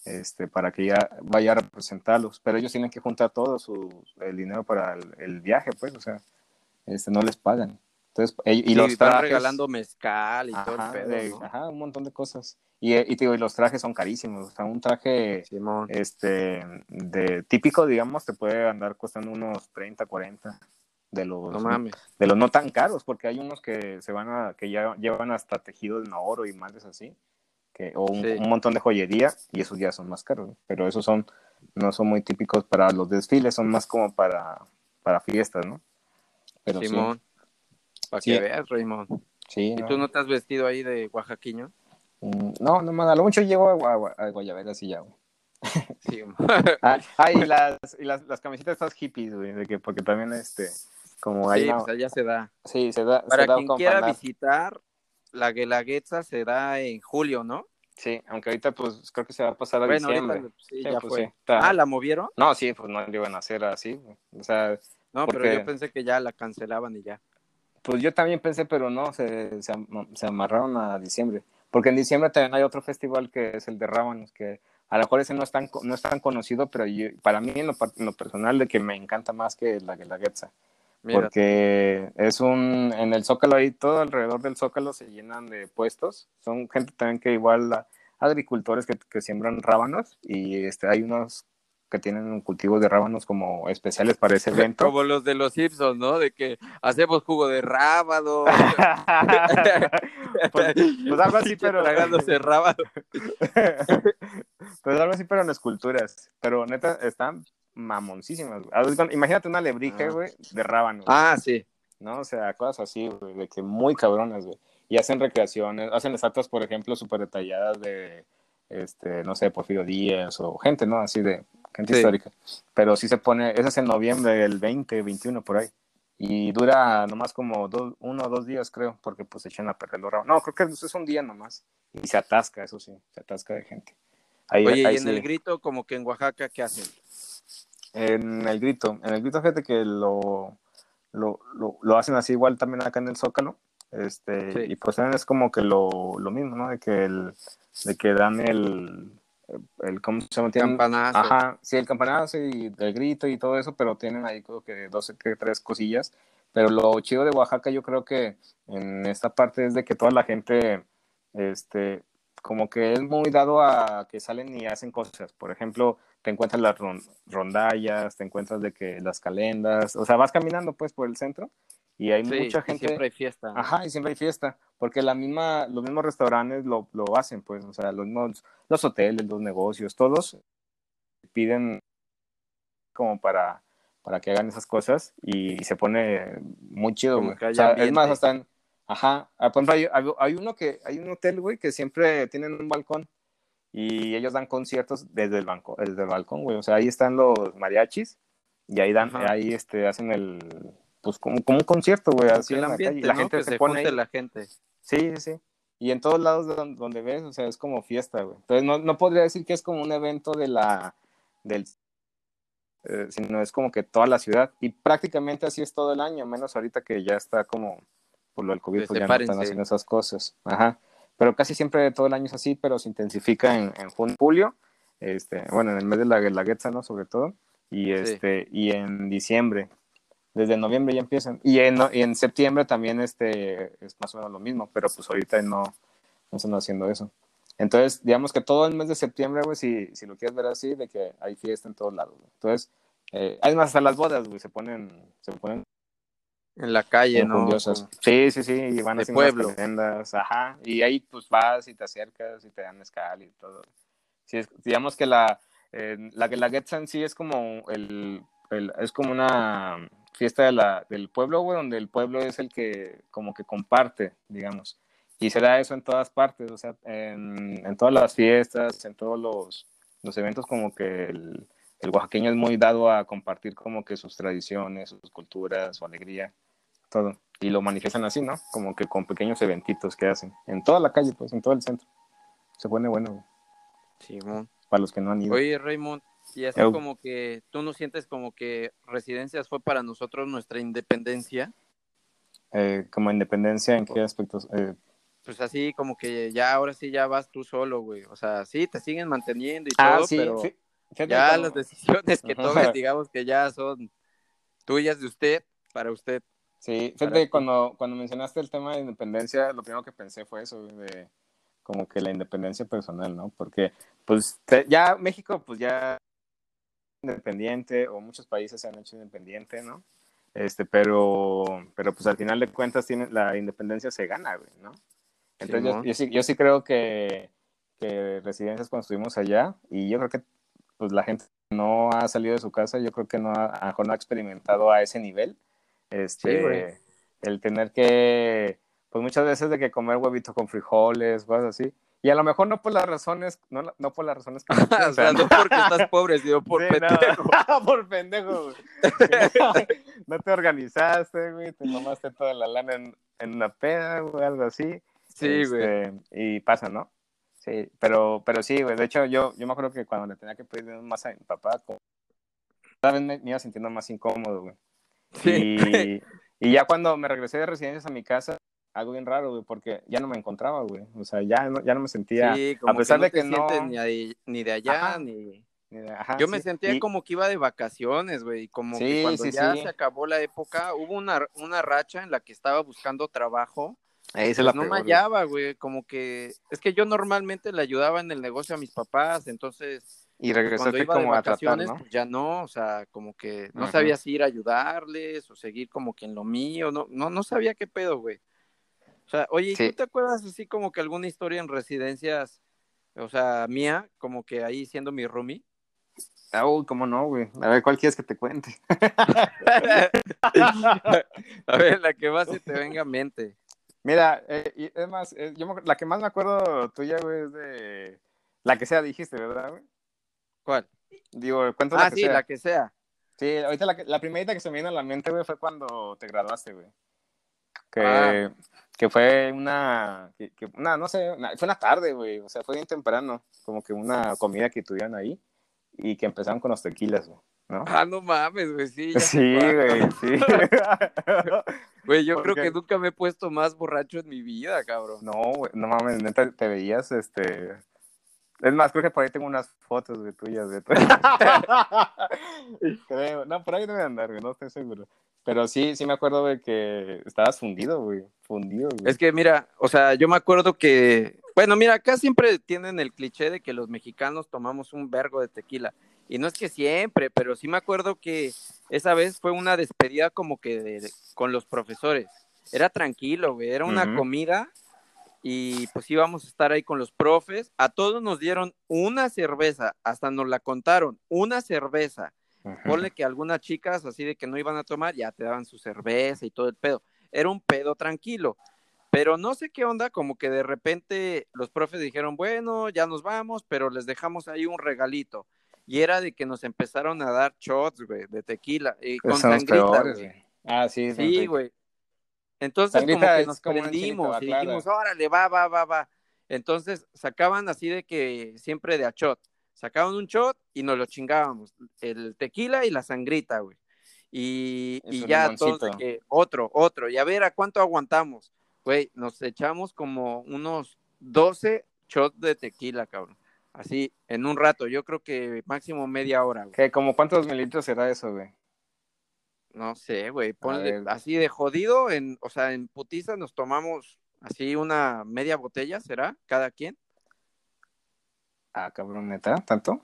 este, para que ya vaya a representarlos, pero ellos tienen que juntar todo su, el dinero para el, el viaje, pues, o sea, este, no les pagan. Entonces, y los están regalando mezcal y todo el pedo, Ajá, un montón de cosas. Y, y, digo, y los trajes son carísimos. O sea, un traje este de típico, digamos, te puede andar costando unos 30, 40 de los no de los no tan caros, porque hay unos que se van a que ya llevan hasta tejido en oro y madres así, que o un, un, montón de joyería y esos ya son más caros, pero esos son no son muy típicos para los desfiles, son más como para para fiestas, ¿no? Simón, para que veas, Raymond. Sí, ¿Y tú no te has vestido ahí de oaxaqueño? Mm, no, no, a lo mucho llego a, a, Guayabera sí ya, güey. Sí, ah, ah, y las, y las, las camisetas estas hippies, güey, de que, porque también, este, como ahí... Sí, pues allá se da. Sí, se da. Para quien quiera visitar, la Guelaguetza se da en julio, ¿no? Sí, aunque ahorita pues creo que se va a pasar a diciembre. sí, ya pues, fue. ah, ¿la movieron? No, sí, pues no iban a hacer así. O sea, no, pero yo pensé que ya la cancelaban y ya. Pues yo también pensé, pero no, se, se, amarraron a diciembre. Porque en diciembre también hay otro festival que es el de Rábanos, que a lo mejor ese no es tan, no es tan conocido, pero para mí en lo, personal de que me encanta más que la Guelaguetza. Porque es un, en el Zócalo ahí, todo alrededor del Zócalo se llenan de puestos. Son gente también que igual, agricultores que, que siembran rábanos y este, hay unos que tienen un cultivo de rábanos como especiales para ese evento. Como los de los Simpsons, ¿no? De que hacemos jugo de rábano. pues, pues, algo así, pero... Tragándose rábano. pues algo así, pero en esculturas. Pero neta, están mamoncísimas. Imagínate una lebrija, ah. güey, de rábanos. Ah, sí. ¿No? O sea, cosas así, güey, de que muy cabronas, güey. Y hacen recreaciones, hacen estatuas, por ejemplo, súper detalladas de, este, no sé, Porfirio Díaz o gente, ¿no? Así de gente histórica. Pero sí se pone, ese es en noviembre del 20, 21 por ahí. Y dura nomás como dos, uno o dos días, creo, porque pues echan a perder los. No, creo que es un día nomás. Y se atasca, eso sí, se atasca de gente. Oye, y en el grito, como que en Oaxaca, ¿qué hacen? En el grito, en el grito, fíjate que lo, lo, lo, hacen así igual también acá en el Zócalo. Este, y pues también es como que lo, lo mismo, ¿no? De que el, de que dan el, el ¿cómo se llama? Campanazo. Ajá, sí, el campanazo y el grito y todo eso, pero tienen ahí creo que dos, que tres cosillas. Pero lo chido de Oaxaca yo creo que en esta parte es de que toda la gente, este, como que es muy dado a que salen y hacen cosas. Por ejemplo, te encuentras las rondallas, te encuentras de que las calendas, o sea, vas caminando pues por el centro y hay mucha gente. Y siempre hay fiesta. Ajá, y siempre hay fiesta, porque la misma, los mismos restaurantes lo, lo hacen, pues, o sea, los, los hoteles, los negocios, todos piden como para, para que hagan esas cosas y, se pone muy chido, güey. O sea, es más, hasta en, ajá, ah, por ejemplo, hay, hay, uno que, hay un hotel, güey, que siempre tienen un balcón y ellos dan conciertos desde el banco, desde el balcón, güey. O sea, ahí están los mariachis y ahí dan, ahí este, hacen el, pues como, como un concierto, güey, así el ambiente, la, gente se, pone la gente. Sí, sí, Y en todos lados donde, ves, o sea, es como fiesta, güey. Entonces no, no podría decir que es como un evento de la, del, eh, sino es como que toda la ciudad. Y prácticamente así es todo el año, menos ahorita que ya está como, por lo del COVID, pues ya no están haciendo esas cosas. Ajá. Pero casi siempre todo el año es así, pero se intensifica en, en junio, julio, este, bueno, en el mes de la Guelaguetza, ¿no? Sobre todo. Y este, y en diciembre, desde noviembre ya empiezan. Y en, y en septiembre también este, es más o menos lo mismo, pero pues ahorita no, no están haciendo eso. Entonces, digamos que todo el mes de septiembre, güey, si, si lo quieres ver así, de que hay fiesta en todos lados. Entonces, eh, además hasta las bodas, güey, se ponen, se ponen en la calle, ¿no? Sí, sí, sí, y van haciendo pueblo. las ajá, y ahí pues vas y te acercas y te dan escal y todo. Sí, digamos que la, eh, la, la Getza en sí es como el, el, es como una fiesta de la, del pueblo, güey, donde el pueblo es el que como que comparte, digamos. Y se da eso en todas partes, o sea, en, en todas las fiestas, en todos los, los eventos, como que el, el, oaxaqueño es muy dado a compartir como que sus tradiciones, sus culturas, su alegría, todo. Y lo manifiestan así, ¿no? Como que con pequeños eventitos que hacen. En toda la calle, pues, en todo el centro. Se pone bueno, Sí, Para los que no han ido. Oye, Raymond, y así como que tú no sientes como que Residencias fue para nosotros nuestra independencia. Eh, como independencia, ¿en qué aspectos? Eh, pues así como que ya ahora sí ya vas tú solo, güey. O sea, sí, te siguen manteniendo y ah, todo, pero ya las decisiones que tomes, digamos que ya son tuyas de usted, para usted. Sí, fíjate, cuando, cuando mencionaste el tema de independencia, lo primero que pensé fue eso, de como que la independencia personal, ¿no? Porque, pues, ya México, pues ya independiente o muchos países se han hecho independiente, ¿no? Este, pero, pero pues al final de cuentas tiene, la independencia se gana, güey, ¿no? Entonces yo, sí, yo sí creo que, que residencias construimos allá y yo creo que pues la gente no ha salido de su casa, yo creo que no ha, a no ha experimentado a ese nivel, este, el tener que, pues muchas veces de que comer huevito con frijoles, cosas así, y a lo mejor no por las razones, no, no por las razones que o sea, no porque estás pobre, sino por pendejo. por pendejo, güey. no te organizaste, güey, te tomaste toda la lana en, en una peda, o algo así. Sí, güey. Este, y pasa, ¿no? Sí, pero, pero sí, güey. De hecho, yo, yo me acuerdo que cuando le tenía que pedir más a mi papá, cada vez me, iba sintiendo más incómodo, güey. Sí. Y, y ya cuando me regresé de residencias a mi casa, algo bien raro, güey, porque ya no me encontraba, güey. O sea, ya no, ya no me sentía. Sí, como a pesar que no de que no. Ni, de, ni de allá, ni. Ajá, Yo me sentía como que iba de vacaciones, güey. Como que cuando ya se acabó la época, hubo una, una racha en la que estaba buscando trabajo. Ahí se pues la no me hallaba, güey. Como que. Es que yo normalmente le ayudaba en el negocio a mis papás, entonces. Y regresaste como a tratar, ¿no? Pues ya no, o sea, como que no sabía si ir a ayudarles o seguir como que en lo mío, no, no, no sabía qué pedo, güey. O sea, oye, ¿tú te acuerdas así como que alguna historia en residencias, o sea, mía, como que ahí siendo mi roomie? Ah, uy, cómo no, güey. A ver, ¿cuál quieres que te cuente? a ver, la que más se te venga a mente. Mira, eh, es más, eh, yo la que más me acuerdo tuya, güey, es de la que sea, dijiste, ¿verdad, güey? ¿Cuál? Digo, cuéntame ah, la que sí, la que sea. Sí, ahorita la, la primerita que se me viene a la mente, güey, fue cuando te graduaste, güey. Que, ah que fue una, que, una no sé, fue una tarde, güey, o sea, fue bien temprano, como que una comida que tuvieron ahí y que empezaron con los tequilas, güey. ¿no? Ah, no mames, güey, sí. Sí, güey, sí. Güey, yo creo que nunca me he puesto más borracho en mi vida, cabrón. No, güey, no mames, neta, te veías, este... Es más, creo que por ahí tengo unas fotos de tuyas, de Creo, no, por ahí debe andar, güey, no estoy seguro. Pero sí, sí me acuerdo de que estabas fundido, güey, fundido, güey. Es que mira, o sea, yo me acuerdo que, bueno, mira, acá siempre tienen el cliché de que los mexicanos tomamos un vergo de tequila. Y no es que siempre, pero sí me acuerdo que esa vez fue una despedida como que de, con los profesores. Era tranquilo, güey, era una comida y pues íbamos a estar ahí con los profes. A todos nos dieron una cerveza, hasta nos la contaron, una cerveza. Ponle que algunas chicas así de que no iban a tomar, ya te daban su cerveza y todo el pedo. Era un pedo tranquilo. Pero no sé qué onda, como que de repente los profes dijeron, bueno, ya nos vamos, pero les dejamos ahí un regalito y era de que nos empezaron a dar shots, güey, de tequila, y con sangrita, güey. Ah, sí. Sí, güey. Entonces como que nos prendimos y dijimos, órale, va, va, va, va. Entonces sacaban así de que siempre de a shot. Sacaban un shot y nos lo chingábamos. El tequila y la sangrita, güey. Y, y ya entonces que otro, otro. Y a ver, ¿a cuánto aguantamos? Güey, nos echamos como unos 12 shots de tequila, cabrón. Así, en un rato, yo creo que máximo media hora, güey. ¿Como cuántos mililitros será eso, güey? No sé, güey, ponle así de jodido, en, o sea, en putiza nos tomamos así una media botella, ¿será? Cada quien. Ah, cabrón, neta, ¿tanto?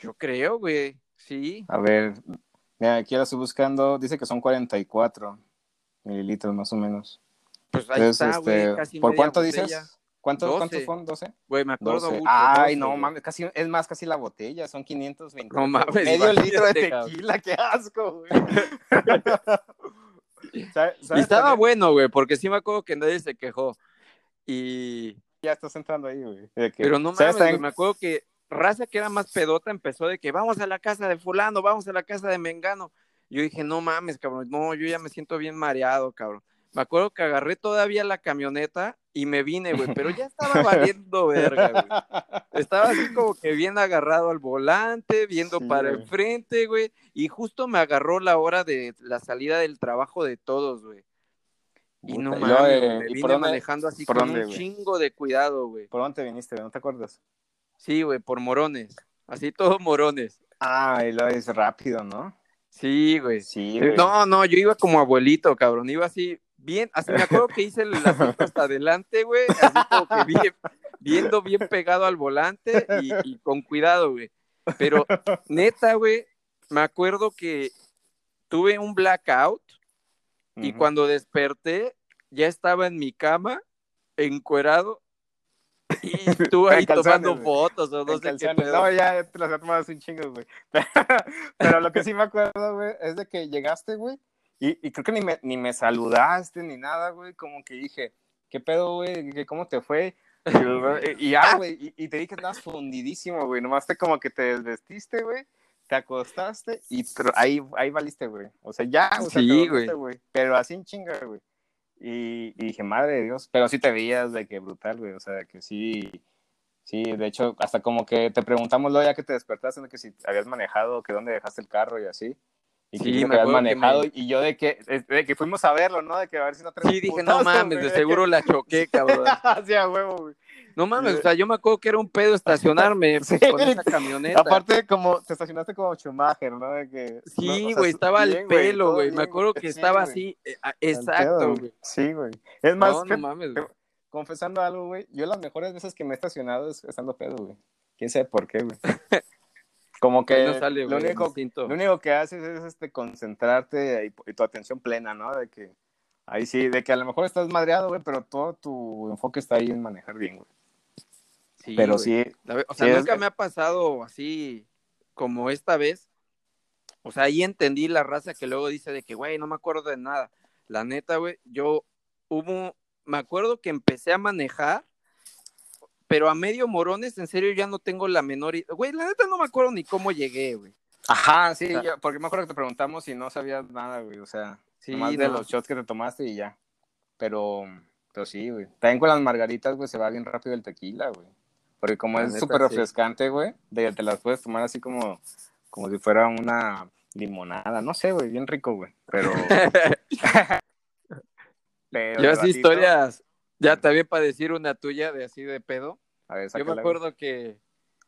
Yo creo, güey, sí. A ver, mira, aquí la estoy buscando, dice que son 44 mililitros más o menos. Pues ahí está, güey, este, casi ¿Por cuánto dices? ¿Cuántos, ¿Cuántos son? ¿12? Güey, me acuerdo mucho. Ay, no mames, casi, es más, casi la botella, son 520. No mames. Medio litro de tequila, qué asco, güey. y estaba bueno, güey, porque sí me acuerdo que nadie se quejó. Y. Ya estás entrando ahí, güey. Pero no mames, güey, me acuerdo que raza que era más pedota empezó de que vamos a la casa de fulano, vamos a la casa de Mengano. Yo dije, no mames, cabrón, no, yo ya me siento bien mareado, cabrón. Me acuerdo que agarré todavía la camioneta y me vine, güey, pero ya estaba valiendo verga, güey. Estaba así como que bien agarrado al volante, viendo para el frente, güey, y justo me agarró la hora de la salida del trabajo de todos, güey. Y no mames, eh, me vine manejando así con un chingo de cuidado, güey. ¿Por dónde viniste? ¿No te acuerdas? Sí, güey, por Morones. Así todos Morones. Ah, y lo es rápido, ¿no? Sí, güey. Sí, güey. No, no, yo iba como abuelito, cabrón. Iba así bien, así me acuerdo que hice el asiento hasta adelante, güey, así como que bien, viendo bien pegado al volante y, con cuidado, güey. Pero neta, güey, me acuerdo que tuve un blackout y cuando desperté ya estaba en mi cama, encuerado, y tú ahí tomando fotos o no sé qué No, ya te las he tomado un chingo, güey. Pero lo que sí me acuerdo, güey, es de que llegaste, güey, y, creo que ni me, ni me saludaste ni nada, güey. Como que dije, ¿qué pedo, güey? ¿Cómo te fue? Y, ya, güey. Y, te dije que estabas fundidísimo, güey. Nomás te como que te desvestiste, güey. Te acostaste y ahí, ahí valiste, güey. O sea, ya, o sea, sí, güey. Pero así en chinga, güey. Y, dije, madre de Dios. Pero sí te veías de que brutal, güey. O sea, que sí. Sí, de hecho, hasta como que te preguntamos luego ya que te despertaste, de que si habías manejado, que dónde dejaste el carro y así. Y sí, que me habías manejado y yo de que, de que fuimos a verlo, ¿no? De que a ver si no Sí, dije, no mames, de seguro la choqué, cabrón. sí, a huevo, güey. No mames, o sea, yo me acuerdo que era un pedo estacionarme con esa camioneta. Aparte, como te estacionaste como Schumacher, ¿no? De que, sí, güey, estaba al pelo, güey. Me acuerdo que estaba así, eh, exacto, güey. Sí, güey. Es más, no, mames, confesando algo, güey, yo las mejores veces que me he estacionado es estando pedo, güey. Quién sabe por qué, güey. Como que lo, único, lo único que haces es este, concentrarte y, tu atención plena, ¿no? De que ahí sí, de que a lo mejor estás madreado, güey, pero todo tu enfoque está ahí en manejar bien, güey. Sí, pero sí. o sea, nunca me ha pasado así como esta vez. O sea, ahí entendí la raza que luego dice de que, güey, no me acuerdo de nada. La neta, güey, yo hubo, me acuerdo que empecé a manejar pero a medio morones, en serio, ya no tengo la menor. Güey, la neta no me acuerdo ni cómo llegué, güey. Ajá, sí, porque me acuerdo que te preguntamos y no sabías nada, güey. O sea, sí, más de los shots que te tomaste y ya. Pero, pero sí, güey. También con las margaritas, güey, se va bien rápido el tequila, güey. Porque como es súper refrescante, güey, te las puedes tomar así como como si fuera una limonada, no sé, güey, bien rico, güey, pero... pero Yo así historias, ya también para decir una tuya de así de pedo. A ver, Yo me acuerdo que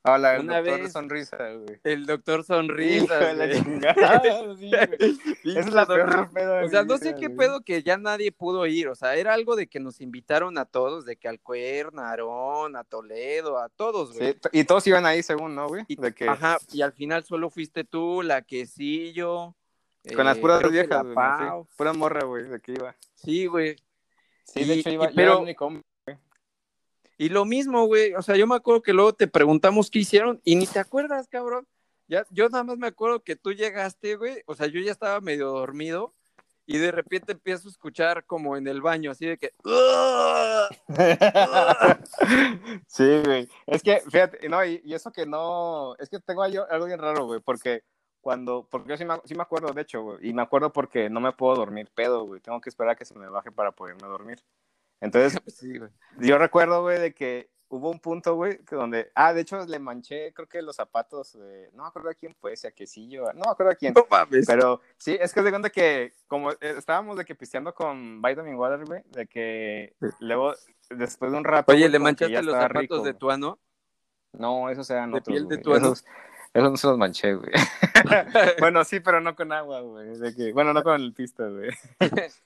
Hola, el Una doctor vez, Sonrisa, güey. El doctor Sonrisa. la chingada. es la peor pedo. O sea, no sé qué pedo que ya nadie pudo ir. O sea, era algo de que nos invitaron a todos, de que al Cuern, a Aarón, a Toledo, a todos, güey. Sí, y todos iban ahí según, ¿no, güey? De que... Ajá, y al final solo fuiste tú, la quesillo. Con las puras eh, viejas, güey. Pura morra, güey, de que iba. Sí, güey. Sí, de hecho iba, pero... yo y lo mismo, güey, o sea, yo me acuerdo que luego te preguntamos qué hicieron y ni te acuerdas, cabrón. Ya, yo nada más me acuerdo que tú llegaste, güey, o sea, yo ya estaba medio dormido y de repente empiezo a escuchar como en el baño, así de que... sí, güey. Es que, fíjate, no, y, eso que no, es que tengo algo, bien raro, güey, porque cuando, porque yo sí me, sí me acuerdo, de hecho, güey, y me acuerdo porque no me puedo dormir pedo, güey, tengo que esperar a que se me baje para poderme dormir. Entonces, yo recuerdo, güey, de que hubo un punto, güey, que donde, ah, de hecho le manché, creo que los zapatos, no me acuerdo a quién fue, si a Quesillo, no me acuerdo a quién. Pero sí, es que de cuenta que, como eh, estábamos de que pisteando con Vitamin Water, güey, de que luego, después de un rato. Oye, ¿le manchaste los zapatos de tuano? No, esos eran ¿De otros. piel de tuano? Esos, esos no se los manché, güey. bueno, sí, pero no con agua, güey. De que, bueno, no con el pista, güey.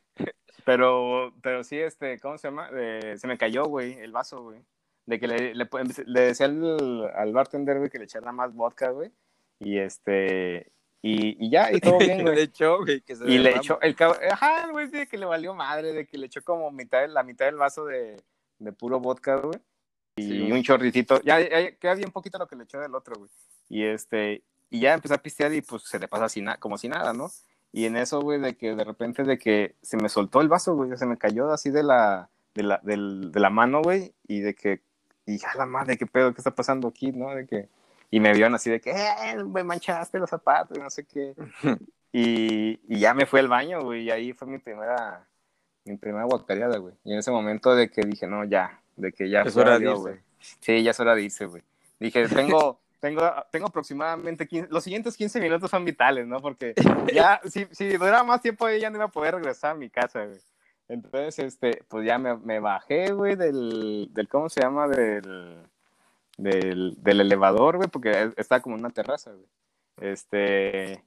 Pero, pero sí, este, ¿cómo se llama? se me cayó, güey, el vaso, güey. De que le, le, le decía al, al, bartender, güey, que le echara más vodka, güey. Y este, y, y ya, y todo bien, güey. le echó, güey, que se Y le echó, el ajá, güey, de que le valió madre, de que le echó como mitad, la mitad del vaso de, de puro vodka, güey. Y un chorritito, ya, ya, queda bien poquito lo que le echó del otro, güey. Y este, y ya empezó a pistear y pues se le pasa así, como si nada, ¿no? Y en eso, güey, de que de repente de que se me soltó el vaso, güey, se me cayó así de la, de la, de la mano, güey, y de que, y ya la madre, qué pedo, qué está pasando aquí, ¿no? De que, y me vieron así de que, eh, me manchaste los zapatos, no sé qué. y, y ya me fui al baño, güey, y ahí fue mi primera, mi primera guacareada, güey. Y en ese momento de que dije, no, ya, de que ya es hora de. Sí, ya es hora de irse, güey. Dije, tengo, tengo, tengo aproximadamente 15, los siguientes 15 minutos son vitales, ¿no? Porque ya, si, si durara más tiempo, ella no iba a poder regresar a mi casa, güey. Entonces, este, pues ya me, me bajé, güey, del, del, ¿cómo se llama? Del, del, del elevador, güey, porque está como en una terraza, güey. Este,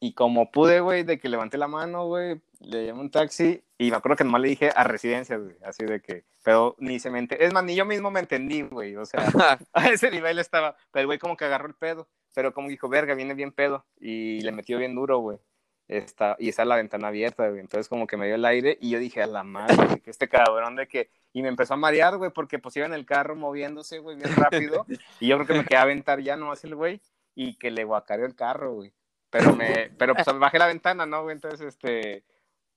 y como pude, güey, de que levanté la mano, güey, le llamé un taxi y me acuerdo que nomás le dije a residencia, güey, así de que, pero ni se me entendió, es más, ni yo mismo me entendí, güey, o sea, a ese nivel estaba, pero el güey como que agarró el pedo, pero como dijo, verga, viene bien pedo, y le metió bien duro, güey, está, y está la ventana abierta, güey, entonces como que me dio el aire y yo dije, a la madre, que este cabrón de que, y me empezó a marear, güey, porque pues iba en el carro moviéndose, güey, bien rápido, y yo creo que me quedé a aventar ya nomás el güey, y que le guacareó el carro, güey pero me, pero pues me bajé la ventana, ¿no, güey? Entonces, este,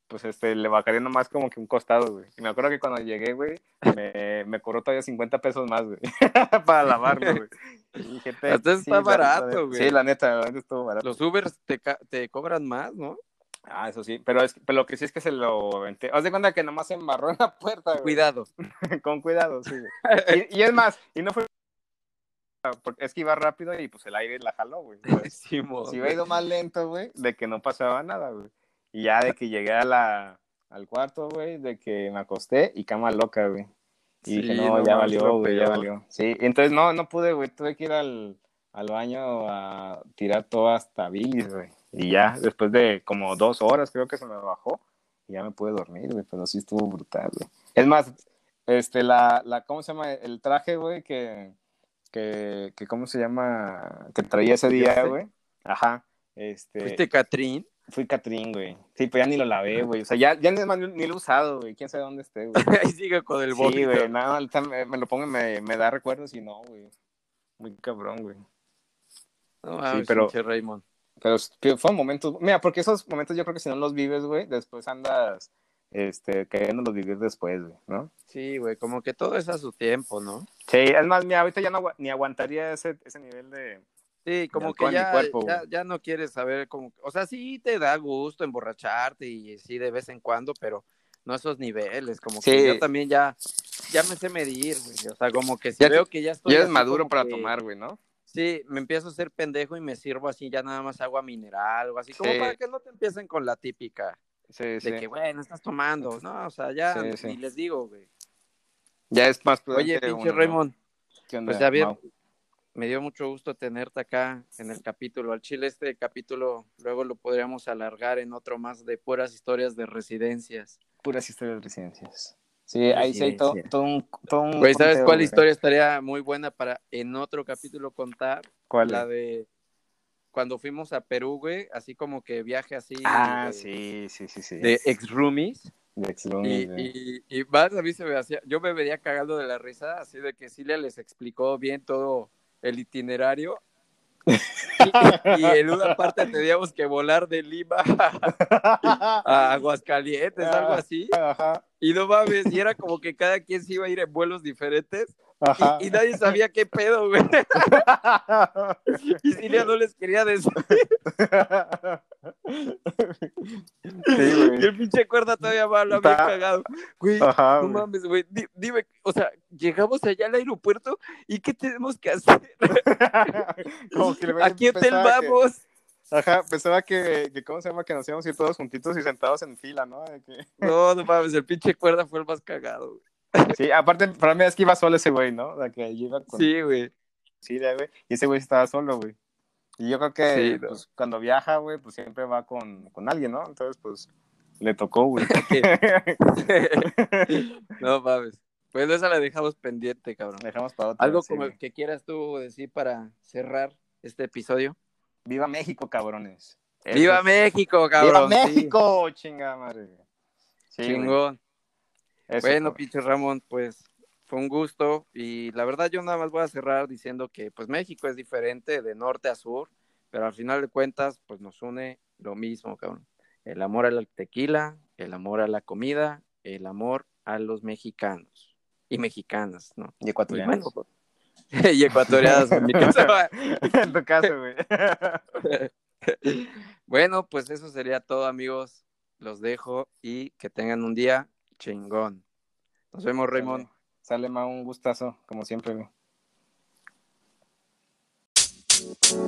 pues este, le bajaré nomás como que un costado, güey. Y me acuerdo que cuando llegué, güey, me, me cobró todavía 50 pesos más, güey, para lavarlo, güey. dije, está barato, güey. Sí, la neta, la neta estuvo barato. Los Ubers te, te cobran más, ¿no? Ah, eso sí, pero, es, pero lo que sí es que se lo aventé. Haz de cuenta que nomás se embarró en la puerta, güey. Cuidado. Con cuidado, sí, güey. Y, y, es más, y no fue porque es que iba rápido y pues el aire la jaló, güey. si hubiera ido más lento, güey, de que no pasaba nada, güey. Y ya de que llegué a la, al cuarto, güey, de que me acosté y cama loca, güey. Y dije, no, ya valió, güey, ya valió. Sí, entonces no, no pude, güey, tuve que ir al, al baño a tirar todo hasta bilis, güey. Y ya, después de como dos horas creo que se me bajó y ya me pude dormir, güey, pero sí estuvo brutal, güey. Es más, este, la, la, ¿cómo se llama? El traje, güey, que, que, que ¿cómo se llama? Que traía ese día, güey. Ajá. Este... ¿Fuiste Catrín? Fui Catrín, güey. Sí, pues ya ni lo lavé, güey. O sea, ya, ya ni, ni, lo he usado, güey. Quién sabe dónde esté, güey. Ahí sigue con el bote. Sí, güey. Nada, me, lo pongo y me, me da recuerdos y no, güey. Muy cabrón, güey. No, sí, pero, Raymond. Pero fue un momento. Mira, porque esos momentos yo creo que si no los vives, güey, después andas este, queriéndolos vivir después, güey, ¿no? Sí, güey, como que todo es a su tiempo, ¿no? Sí, es más, mira, ahorita ya no ni aguantaría ese, ese nivel de. Sí, como que ya, ya, no quieres saber, como, o sea, sí te da gusto emborracharte y sí de vez en cuando, pero no esos niveles, como que yo también ya, ya me sé medir, güey, o sea, como que si veo que ya estoy. Ya es maduro para tomar, güey, ¿no? Sí, me empiezo a hacer pendejo y me sirvo así ya nada más agua mineral o así, como para que no te empiecen con la típica. De que, bueno, estás tomando, ¿no? O sea, ya, ni les digo, güey. Ya es más Oye, pinche Raymond. Pues ya bien, me dio mucho gusto tenerte acá en el capítulo. Al Chile este capítulo luego lo podríamos alargar en otro más de puras historias de residencias. Puras historias de residencias. Sí, ahí sí hay todo, un... ¿sabes cuál historia estaría muy buena para en otro capítulo contar? ¿Cuál? La de cuando fuimos a Perú, güey, así como que viaje así. Ah, sí, sí, sí, sí. De ex roomies. De ex roomies. Y, y, más a mí se me hacía, yo me vería cagando de la risa, así de que Silvia les explicó bien todo el itinerario y, en una parte teníamos que volar de Lima a Aguascalientes, algo así. Y no mames, y era como que cada quien se iba a ir en vuelos diferentes. Y, nadie sabía qué pedo, güey. y Silvia no les quería decir. Y el pinche cuerda todavía va, lo había cagado. Güey, no mames, güey. Dime, o sea, llegamos allá al aeropuerto y ¿qué tenemos que hacer? Como que ¿A quién te vamos? Ajá, pensaba que, que, ¿cómo se llama? Que nos íbamos a ir todos juntitos y sentados en fila, ¿no? No, no mames, el pinche cuerda fue el más cagado. Sí, aparte, para mí es que iba solo ese güey, ¿no? O que iba con... Sí, güey. Sí, güey. Y ese güey estaba solo, güey. Y yo creo que pues, cuando viaja, güey, pues siempre va con, con alguien, ¿no? Entonces, pues, le tocó, güey. no mames. Pues esa la dejamos pendiente, cabrón. Dejamos para otro. Algo como que quieras tú decir para cerrar este episodio. Viva México, cabrones. ¡Viva México, cabrón! ¡Viva México! Chinga madre. Chingón. Bueno, pinche Ramón, pues fue un gusto y la verdad yo nada más voy a cerrar diciendo que pues México es diferente de norte a sur, pero al final de cuentas pues nos une lo mismo, cabrón. El amor al tequila, el amor a la comida, el amor a los mexicanos y mexicanas, ¿no? Y ecuatorianos. Pues, y ecuatorianos en mi caso. en tu caso, güey. bueno, pues eso sería todo, amigos. Los dejo y que tengan un día Chingón. Nos vemos, Raymond. Sale, más un gustazo, como siempre. You.